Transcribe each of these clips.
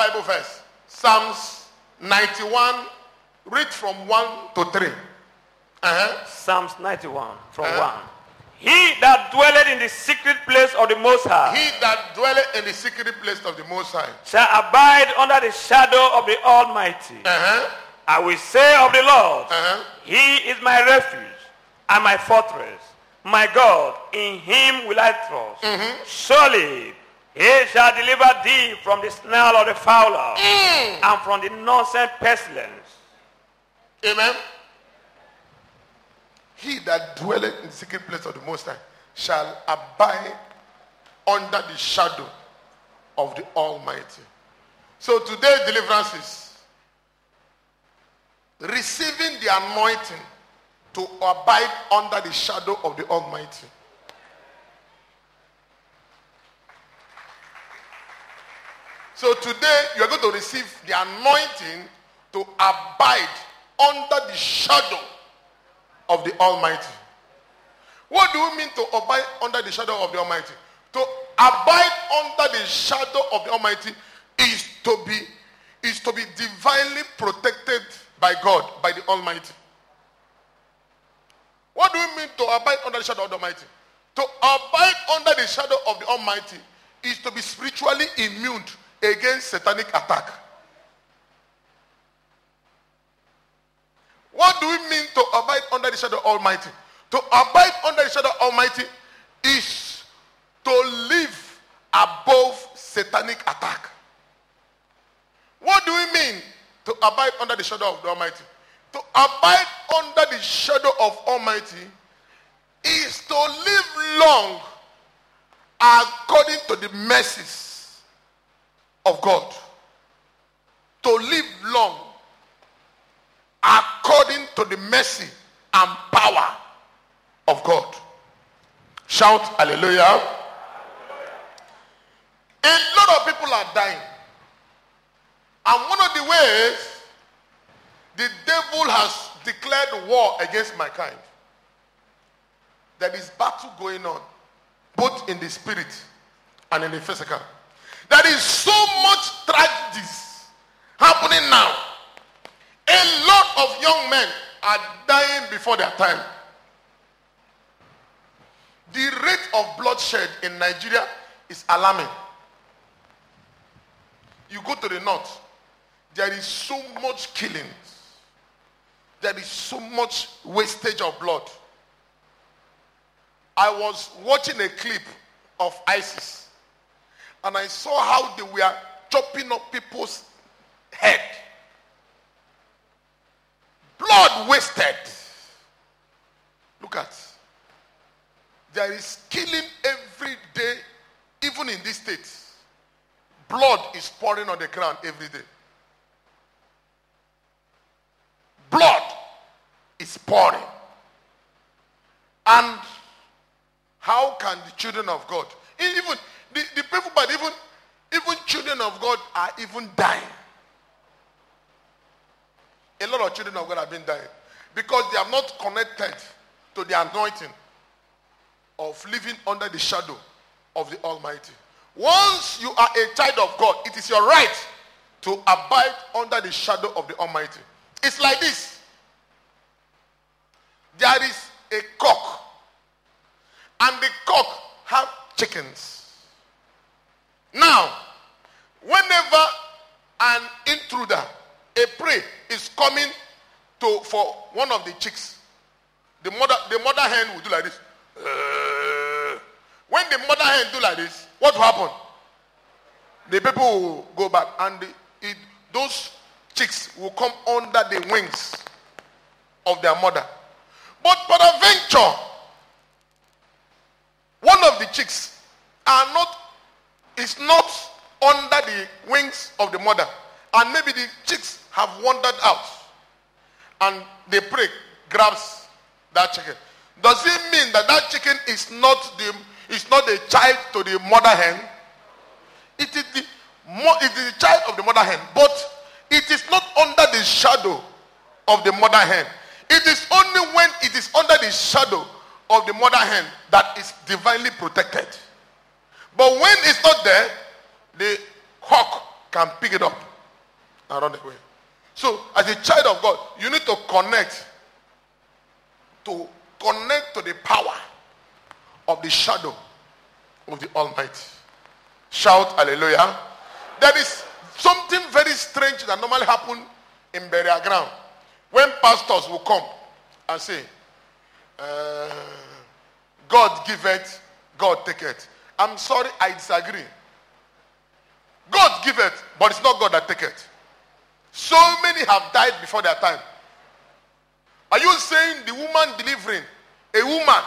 Bible verse. Psalms 91, read from 1 to 3. Uh-huh. Psalms 91 from Uh-huh. 1. He that dwelleth in the secret place of the Most High He that dwelleth in the secret place of the Most High. shall abide under the shadow of the Almighty. Uh-huh. I will say of the Lord, Uh-huh. He is my refuge and my fortress, my God, in Him will I trust. Surely He shall deliver thee from the snare of the fowler and from the nonsense pestilence. Amen. He that dwelleth in the secret place of the Most High shall abide under the shadow of the Almighty. So today, deliverance is receiving the anointing to abide under the shadow of the Almighty. So today you are going to receive the anointing to abide under the shadow of the Almighty. What do you mean to abide under the shadow of the Almighty? To abide under the shadow of the Almighty is to be is to be divinely protected by God, by the Almighty. What do you mean to abide under the shadow of the Almighty? To abide under the shadow of the Almighty is to be spiritually immune against satanic attack. What do we mean to abide under the shadow of Almighty? To abide under the shadow Almighty is to live above satanic attack. What do we mean to abide under the shadow of the Almighty? To abide under the shadow of Almighty is to live long according to the mercies of God. To live long according to the mercy and power of God. Shout hallelujah. A lot of people are dying. And one of the ways the devil has declared war against my kind. there is battle going on, both in the spirit and in the physical. There is so much tragedies happening now. A lot of young men are dying before their time. The rate of bloodshed in Nigeria is alarming. You go to the north, there is so much killings. There is so much wastage of blood. I was watching a clip of ISIS and I saw how they were chopping up people's head. Blood wasted. Look at. There is killing every day, even in this state. Blood is pouring on the ground every day. Blood is pouring. And how can the children of God, even the, the people, but even even children of God are even dying. A lot of children of God have been dying because they are not connected to the anointing of living under the shadow of the Almighty. Once you are a child of God, it is your right to abide under the shadow of the Almighty. It's like this. There is a cock, and the cock have chickens. Now, whenever an intruder, a prey, is coming to for one of the chicks, the mother, the mother hen will do like this. When the mother hen do like this, what will happen? The people will go back, and the, it, those chicks will come under the wings of their mother. But peradventure, one of the chicks are not is not under the wings of the mother, and maybe the chicks have wandered out, and the prey grabs that chicken. Does it mean that that chicken is not the is not a child to the mother hen? It is the it is the child of the mother hen, but it is not under the shadow of the mother hen. It is only when it is under the shadow of the mother hen that is divinely protected. But when it's not there, the hawk can pick it up and run away. So, as a child of God, you need to connect to connect to the power of the shadow of the Almighty. Shout hallelujah. There is something very strange that normally happen in burial ground. When pastors will come and say, uh, God giveth, God taketh. I'm sorry, I disagree. God giveth, but it's not God that taketh. So many have died before their time. Are you saying the woman delivering, a woman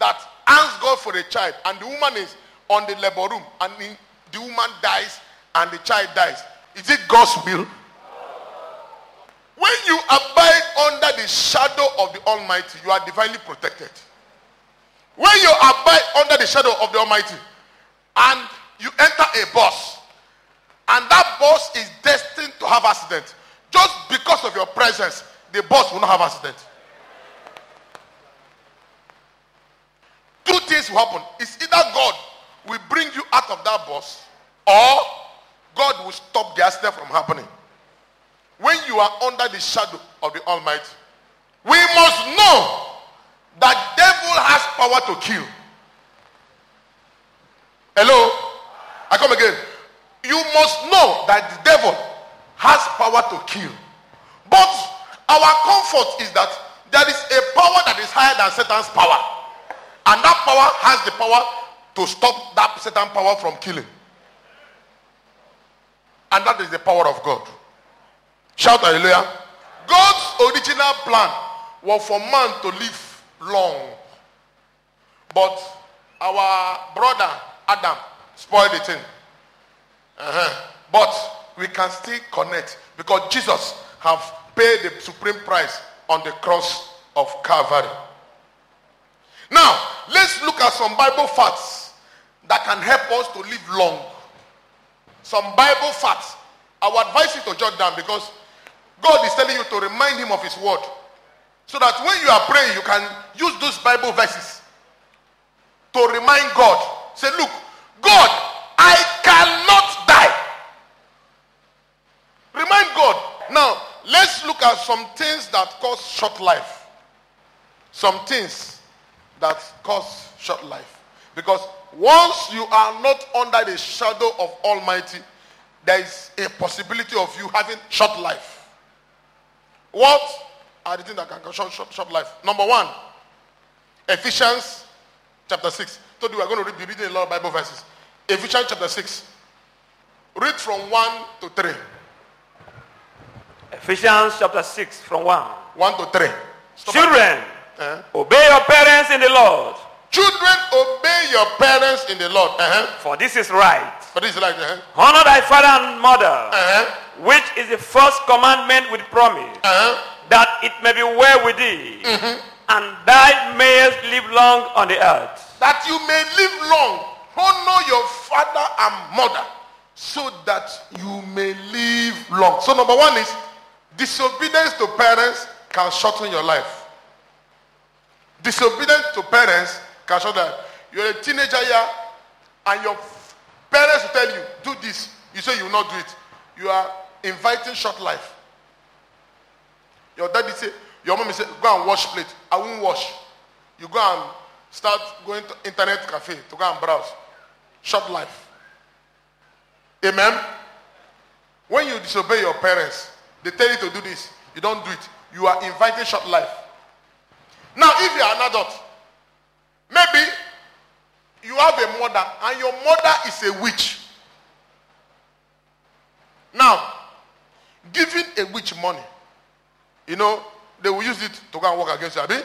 that asks God for a child, and the woman is on the labor room, and the woman dies, and the child dies? Is it God's will? When you abide under the shadow of the Almighty, you are divinely protected. When you abide under the shadow of the Almighty and you enter a bus, and that bus is destined to have accident, just because of your presence, the bus will not have accident. Two things will happen. It's either God will bring you out of that bus, or God will stop the accident from happening. When you are under the shadow of the Almighty, we must know that devil has power to kill. Hello? I come again. You must know that the devil has power to kill. But our comfort is that there is a power that is higher than Satan's power. And that power has the power to stop that Satan power from killing. And that is the power of God. Shout hallelujah. God's original plan was for man to live long. But our brother Adam spoiled the thing. Uh-huh. But we can still connect because Jesus have paid the supreme price on the cross of Calvary. Now, let's look at some Bible facts that can help us to live long. Some Bible facts. I would advise you to jot down because God is telling you to remind him of his word. So that when you are praying, you can use those Bible verses to remind God. Say, look, God, I cannot die. Remind God. Now, let's look at some things that cause short life. Some things that cause short life. Because once you are not under the shadow of Almighty, there is a possibility of you having short life. What are the things that can cause short, short, life? Number one, Ephesians chapter 6. Told you we are going to be reading a lot of Bible verses. Ephesians chapter 6. Read from 1 to 3. Ephesians chapter 6 from 1. 1 to 3. Stop Children, Uh-huh. obey your parents in the Lord, Children, obey your parents in the Lord. Uh-huh. for this is right. But this is like, uh-huh. Honor thy father and mother, Uh-huh. which is the first commandment with promise, Uh-huh. that it may be well with thee, and thou mayest live long on the earth. That you may live long. Honor your father and mother so that you may live long. So, number one is disobedience to parents can shorten your life. Disobedience to parents can shorten life. You're a teenager here and your parents will tell you, do this. You say you will not do it. You are inviting short life. Your daddy say, your mommy say, go and wash plate. I won't wash. You go and start going to internet cafe to go and browse. Short life. Amen. When you disobey your parents, they tell you to do this. You don't do it. You are inviting short life. Now, if you are an adult, maybe you have a mother and your mother is a witch. Now, giving a witch money, you know, they will use it to go and work against you. Abi?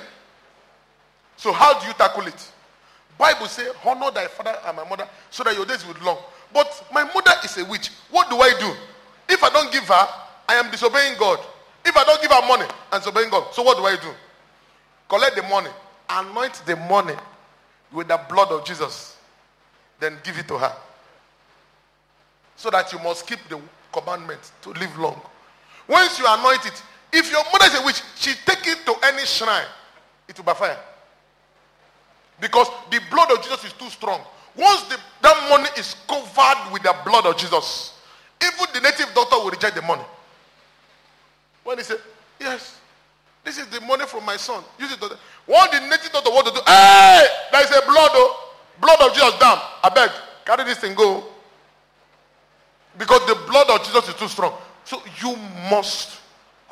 So how do you tackle it? Bible say, honor thy father and my mother so that your days will long. But my mother is a witch. What do I do? If I don't give her, I am disobeying God. If I don't give her money, I'm disobeying God. So what do I do? Collect the money, anoint the money with the blood of Jesus, then give it to her. So that you must keep the commandment to live long. Once you anoint it, if your mother is a witch, she take it to any shrine, it will backfire. Because the blood of Jesus is too strong. Once the, that money is covered with the blood of Jesus, even the native doctor will reject the money. When he said, Yes, this is the money from my son. Use it. What the native doctor want to do? Hey, there is a blood, oh, blood of Jesus. Damn, I beg, carry this thing, go. Because the blood of Jesus is too strong. So you must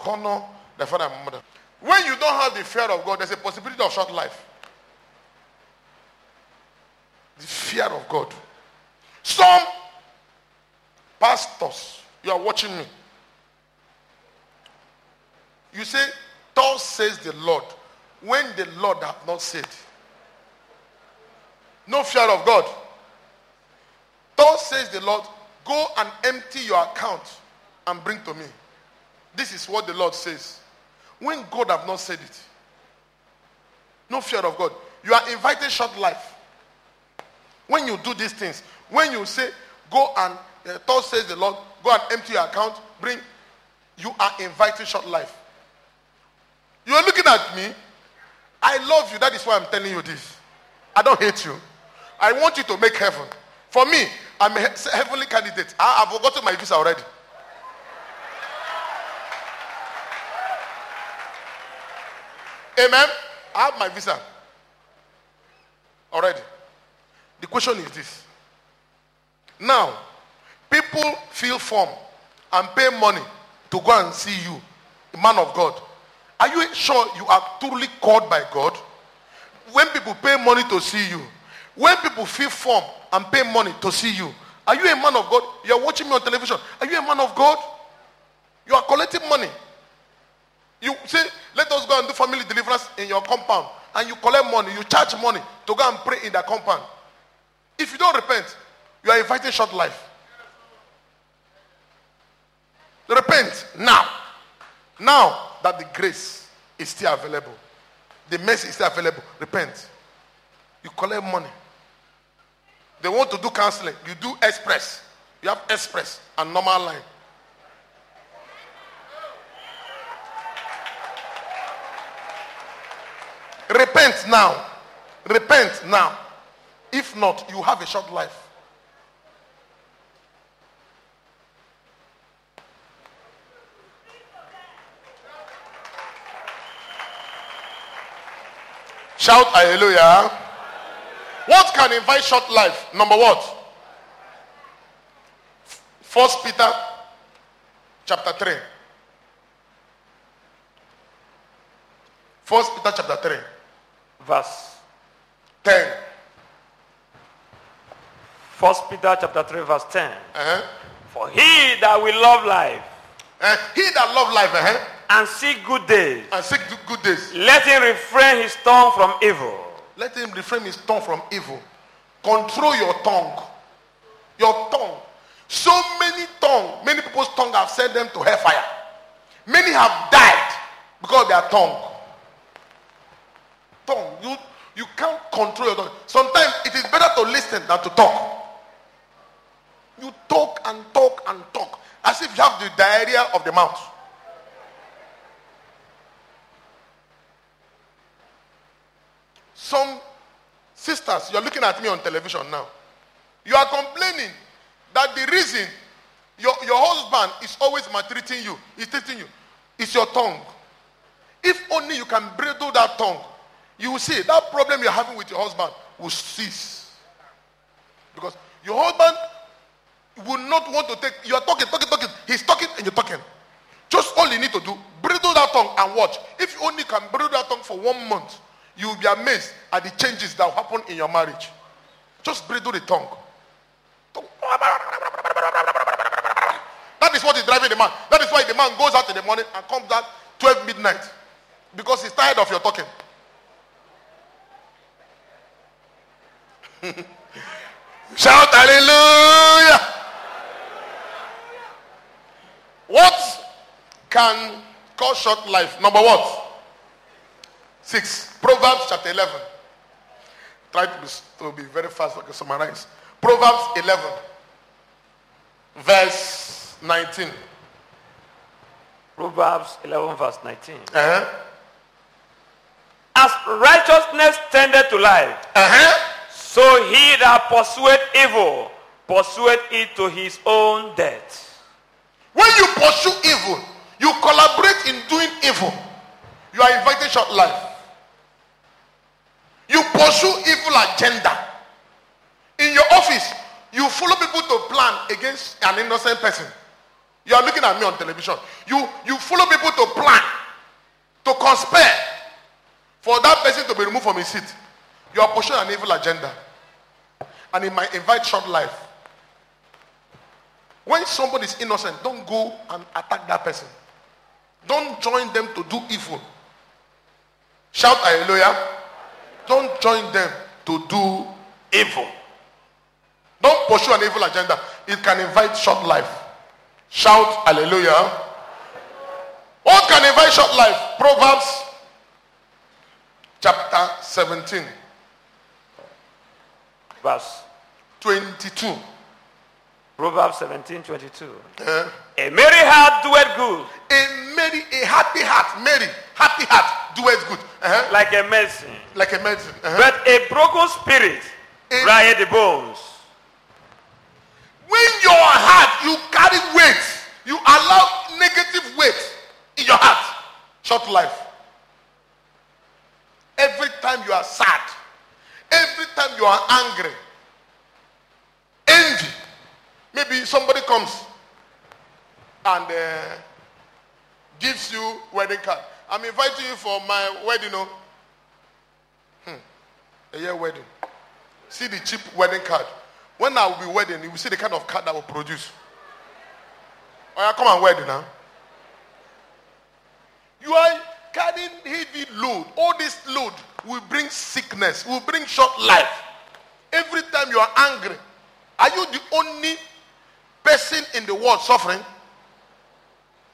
honor the father and mother. When you don't have the fear of God, there's a possibility of short life. The fear of God. Some pastors, you are watching me. You say, Thus says the Lord, when the Lord hath not said. No fear of God. Thus says the Lord, go and empty your account and bring to me. This is what the Lord says. When God have not said it. No fear of God. You are invited short life. When you do these things, when you say, go and, uh, thus says the Lord, go and empty your account, bring, you are invited short life. You are looking at me. I love you. That is why I'm telling you this. I don't hate you. I want you to make heaven. For me, I'm a heavenly candidate. I, have forgotten my visa already. Amen. I have my visa already. The question is this. Now, people fill form and pay money to go and see you, a man of God. Are you sure you are truly called by God? When people pay money to see you, when people fill form and pay money to see you, are you a man of God? You are watching me on television. Are you a man of God? You are collecting money. You say, let us go and do family deliverance in your compound. And you collect money, you charge money to go and pray in that compound. If you don't repent, you are inviting short life. Repent now. Now that the grace is still available, the mercy is still available. Repent. You collect money. They want to do counseling. You do express. You have express and normal line. Repent now. Repent now. If not, you have a short life. Shout hallelujah. What can invite short life? Number what? First Peter chapter 3. First Peter chapter 3. Verse 10. First Peter chapter 3 verse 10. Uh-huh. For he that will love life Uh, he that love life uh-huh, and see good days, and seek good- good days, let him refrain his tongue from evil. let him refrain his tongue from evil. Control your tongue. Your tongue. So many tongue, many people's tongue have sent them to hellfire. Many have died because of their tongue. Tongue. You you can't control your tongue. Sometimes it is better to listen than to talk. You talk and talk and talk as if you have the diarrhea of the mouth. Some sisters, you're looking at me on television now. You are complaining that the reason your, your husband is always maltreating you, is treating you, is your tongue. If only you can bridle that tongue, you will see that problem you're having with your husband will cease. Because your husband will not want to take, you are talking, talking, talking. He's talking and you're talking. Just all you need to do, bridle that tongue and watch. If you only can bridle that tongue for one month, you will be amazed at the changes that will happen in your marriage. Just bridle the tongue. That is what is driving the man. That is why the man goes out in the morning and comes out 12 midnight. Because he's tired of your talking. Shout hallelujah. What can cause short life? Number what? Six. Proverbs chapter 11. Try to be, to be very fast, okay, summarize. Proverbs 11, verse 19. Proverbs 11 verse 19. Uh-huh. As righteousness tended to life, Uh-huh. So he that pursueth evil, pursueth it to his own death. When you pursue evil, you collaborate in doing evil. You are inviting short life. You pursue evil agenda. In your office, you follow people to plan against an innocent person. You are looking at me on television. You you follow people to plan, to conspire for that person to be removed from his seat. You are pursuing an evil agenda. And it might invite short life. When somebody is innocent, don't go and attack that person. Don't join them to do evil. Shout hallelujah. Don't join them to do evil. Don't pursue an evil agenda. It can invite short life. Shout hallelujah. What can invite short life? Proverbs chapter 17, Verse 22. Proverbs 17, 22. Eh? A merry heart doeth good, A merry, a happy heart, merry, happy heart doeth good. Uh-huh. like a medicine. Like a medicine. Uh-huh. But a broken spirit A- riot the bones. When your heart, you carry weight, you allow negative weight in your heart, short life. Every time you are sad, every time you are angry, envy. Maybe somebody comes and uh, gives you wedding card. I'm inviting you for my wedding. Oh. Hmm. A year wedding. See the cheap wedding card. When I will be wedding, you will see the kind of card that will produce. Oh, yeah, come and wedding now. You are carrying heavy load. All this load will bring sickness, will bring short life. Every time you are angry, are you the only person in the world suffering?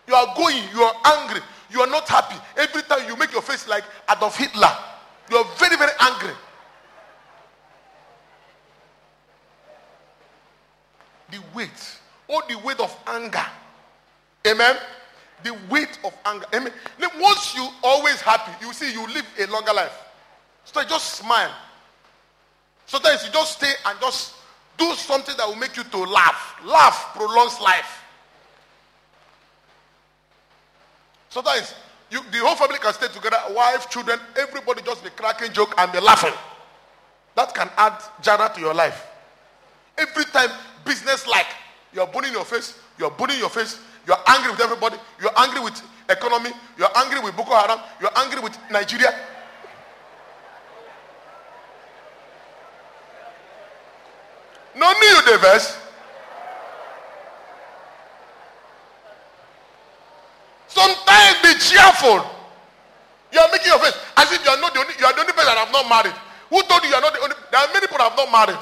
You are going, you are angry, you are not happy. Every time you make your face like Adolf Hitler, you are very, very angry. The weight, all the weight of anger. Amen. The weight of anger. Amen. Then Once you always happy, you see you live a longer life. So just smile. Sometimes you just stay and just do something that will make you to laugh. Laugh prolongs life. Sometimes you, the whole family can stay together, wife, children, everybody just be cracking joke and be laughing. That can add jara to your life. Every time business like you're burning your face, you're burning your face, you're angry with everybody, you're angry with economy, you're angry with Boko Haram, you're angry with Nigeria. No need the verse. Sometimes be cheerful. You are making your face as if you are not the only you are the only person that have not married. Who told you you are not the only there are many people that have not married.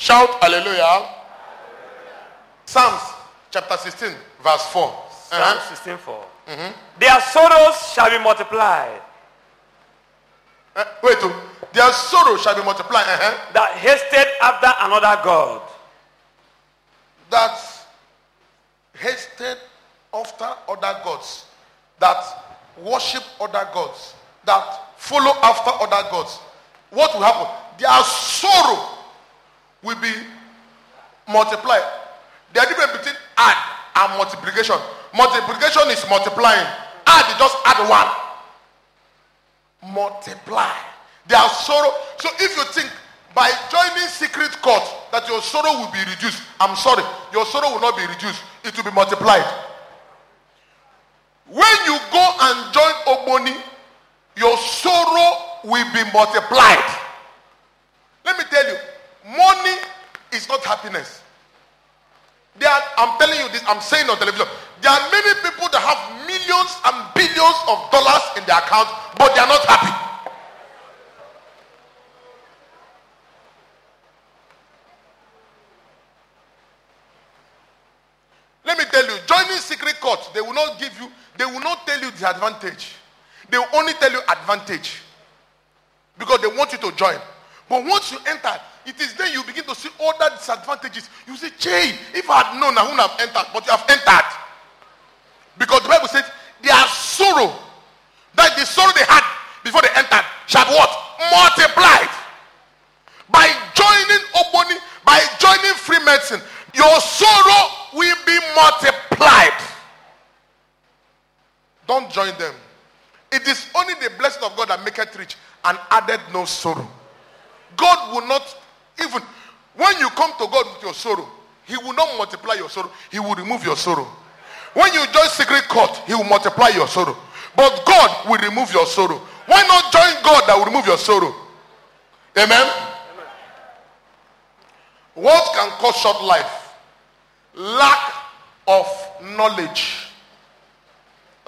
Shout hallelujah. Psalms chapter 16, verse 4. Psalm Uh-huh. 16, 4. Their sorrows shall be multiplied Uh, wait, oh. their sorrow shall be multiplied. Uh-huh. that hasted after another God. That hasted after other gods, that worship other gods, that follow after other gods. What will happen? Their sorrow will be multiplied. The difference between add and multiplication. Multiplication is multiplying. Add is just add one. Multiply. There are sorrow. So if you think by joining secret cult that your sorrow will be reduced, I'm sorry, your sorrow will not be reduced. It will be multiplied. When you go and join Ogboni, your sorrow will be multiplied. Let me tell you, money is not happiness. Are, I'm telling you this, I'm saying on television. There are many people that have millions and billions of dollars in their account, but they are not happy. Let me tell you, joining secret cult, they will not give you, they will not tell you the advantage. They will only tell you advantage. Because they want you to join. But once you enter, it is then you begin to see all that disadvantages. You say, Chain, if I had known, I wouldn't have entered, but you have entered. Because the Bible says, their sorrow, that the sorrow they had before they entered, shall what? Multiplied. By joining opening by joining free medicine, your sorrow will be multiplied. Don't join them. It is only the blessing of God that maketh rich and added no sorrow. God will not even when you come to God with your sorrow, He will not multiply your sorrow, He will remove your sorrow. When you join secret cult, He will multiply your sorrow. But God will remove your sorrow. Why not join God that will remove your sorrow? Amen. What can cause short life? Lack of knowledge.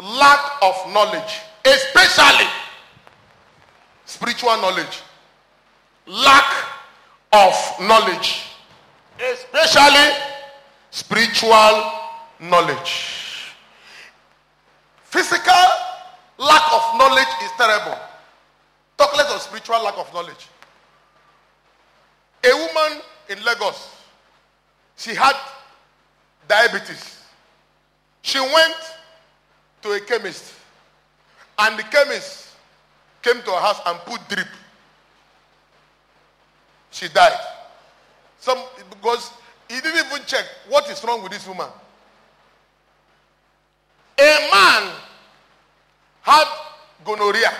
Lack of knowledge, especially spiritual knowledge. Lack of knowledge, especially spiritual knowledge. Physical lack of knowledge is terrible. Talk less of spiritual lack of knowledge. A woman in Lagos, she had diabetes. She went to a chemist, and the chemist came to her house and put drip. She died. Some because he didn't even check what is wrong with this woman. A man had gonorrhea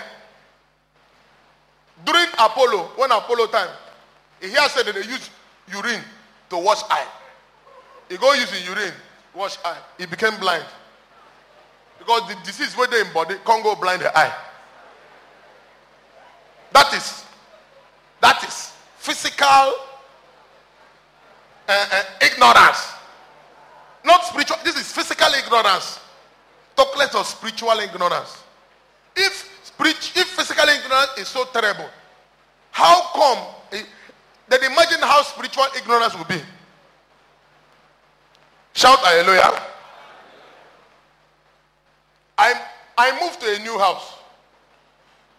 during Apollo, when Apollo time, he here said that they use urine to wash eye. He go using urine, wash eye. He became blind. Because the disease where they in body can't go blind the eye. That is, that is physical uh, uh, ignorance. Not spiritual. This is physical ignorance. Talk less of spiritual ignorance. If if physical ignorance is so terrible, how come? eh, Then imagine how spiritual ignorance will be. Shout hallelujah. I I moved to a new house.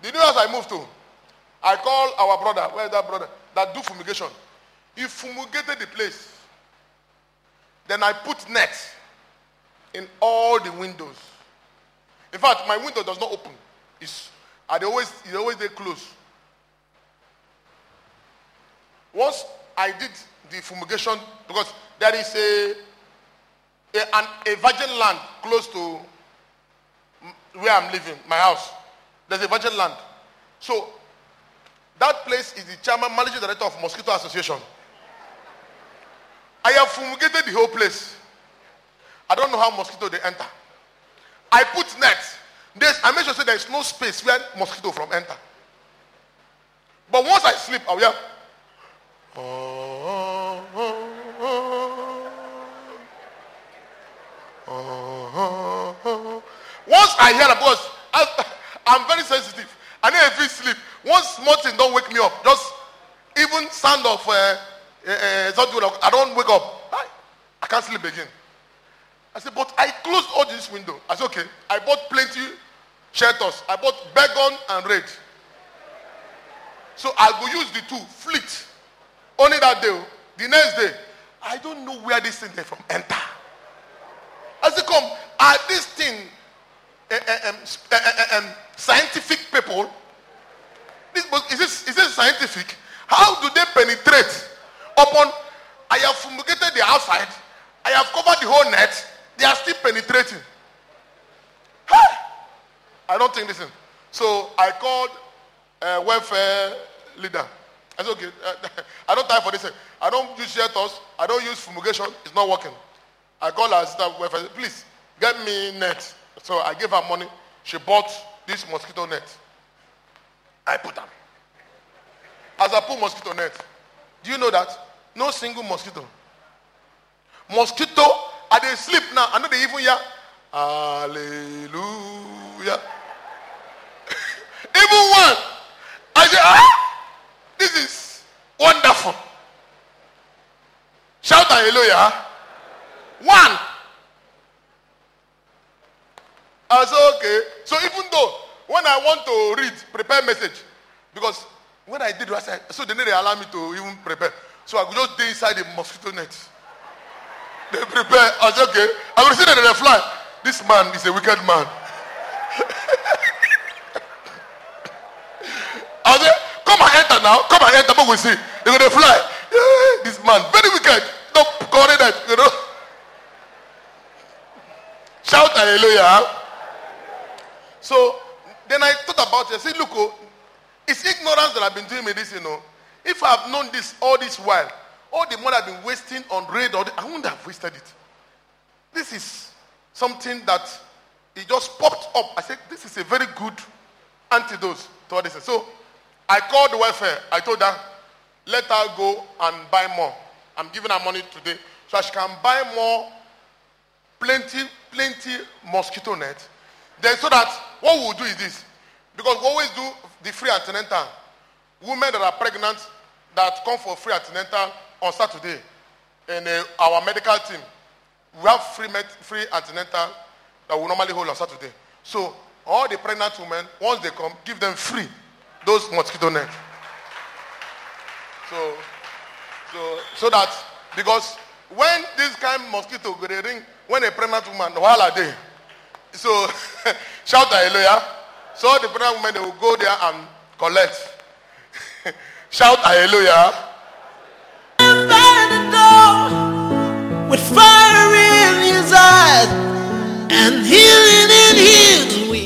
The new house I moved to, I call our brother. Where is that brother? That do fumigation. He fumigated the place. Then I put nets in all the windows. In fact, my window does not open. It's, I always, it's always they close. Once I did the fumigation, because there is a, a, an, a virgin land close to where I'm living, my house. There's a virgin land. So that place is the chairman, managing director of Mosquito Association. I have fumigated the whole place. I don't know how mosquito they enter. I put nets. I make sure there is no space where mosquito from enter. But once I sleep, I'll hear. Once I hear because I, I'm very sensitive. I need to sleep. Once small thing don't wake me up, just even sound of uh, uh, uh, I don't wake up. I, I can't sleep again. I said, but I closed all this window. I said, okay. I bought plenty shelters. I bought Baygon and Raid. So I will use the two, fleet. Only that day. The next day, I don't know where this thing they from enter. I said, come, are this thing um, um, scientific people? This, is this is this scientific? How do they penetrate upon? I have fumigated the outside. I have covered the whole net. They are still penetrating. Hey! I don't think this is. So I called uh, welfare leader. I said, okay, uh, I don't time for this. I don't use shelters. I don't use fumigation. It's not working. I called her assistant welfare. Please get me net. So I gave her money. She bought this mosquito net. I put them. As I put mosquito net, do you know that no single mosquito, mosquito, are they sleep now? I know they even hear, Hallelujah. even one, I say, ah, this is wonderful. Shout hallelujah. One. I say, okay. So even though when I want to read, prepare message, because when I did, said, so they didn't allow me to even prepare. So I could just stay inside the mosquito net. They prepare. I said, okay. I will see that they fly. This man is a wicked man. I said, come and enter now. Come and enter, but we see. They're going to fly. Yeah, this man, very wicked. Don't call it that, you know. Shout hallelujah. So then I thought about it. I said, look, oh, it's ignorance that I've been doing me this, you know. If I have known this all this while, all the money I've been wasting on raid, the, I wouldn't have wasted it. This is something that it just popped up. I said, this is a very good antidote to all this. So I called the welfare. I told her, let her go and buy more. I'm giving her money today so she can buy more, plenty, plenty mosquito net. Then so that what we'll do is this, because we always do the free antenatal. Women that are pregnant that come for free antenatal on Saturday in uh, our medical team, we have free med- free antenatal that we normally hold on Saturday. So all the pregnant women, once they come, give them free those mosquito nets. So, so, so that because when this kind of mosquito go ring, when a pregnant woman, wahala dey. So shout hallelujah. So the pregnant women they will go there and collect. shout hallelujah. with fire in his eyes and in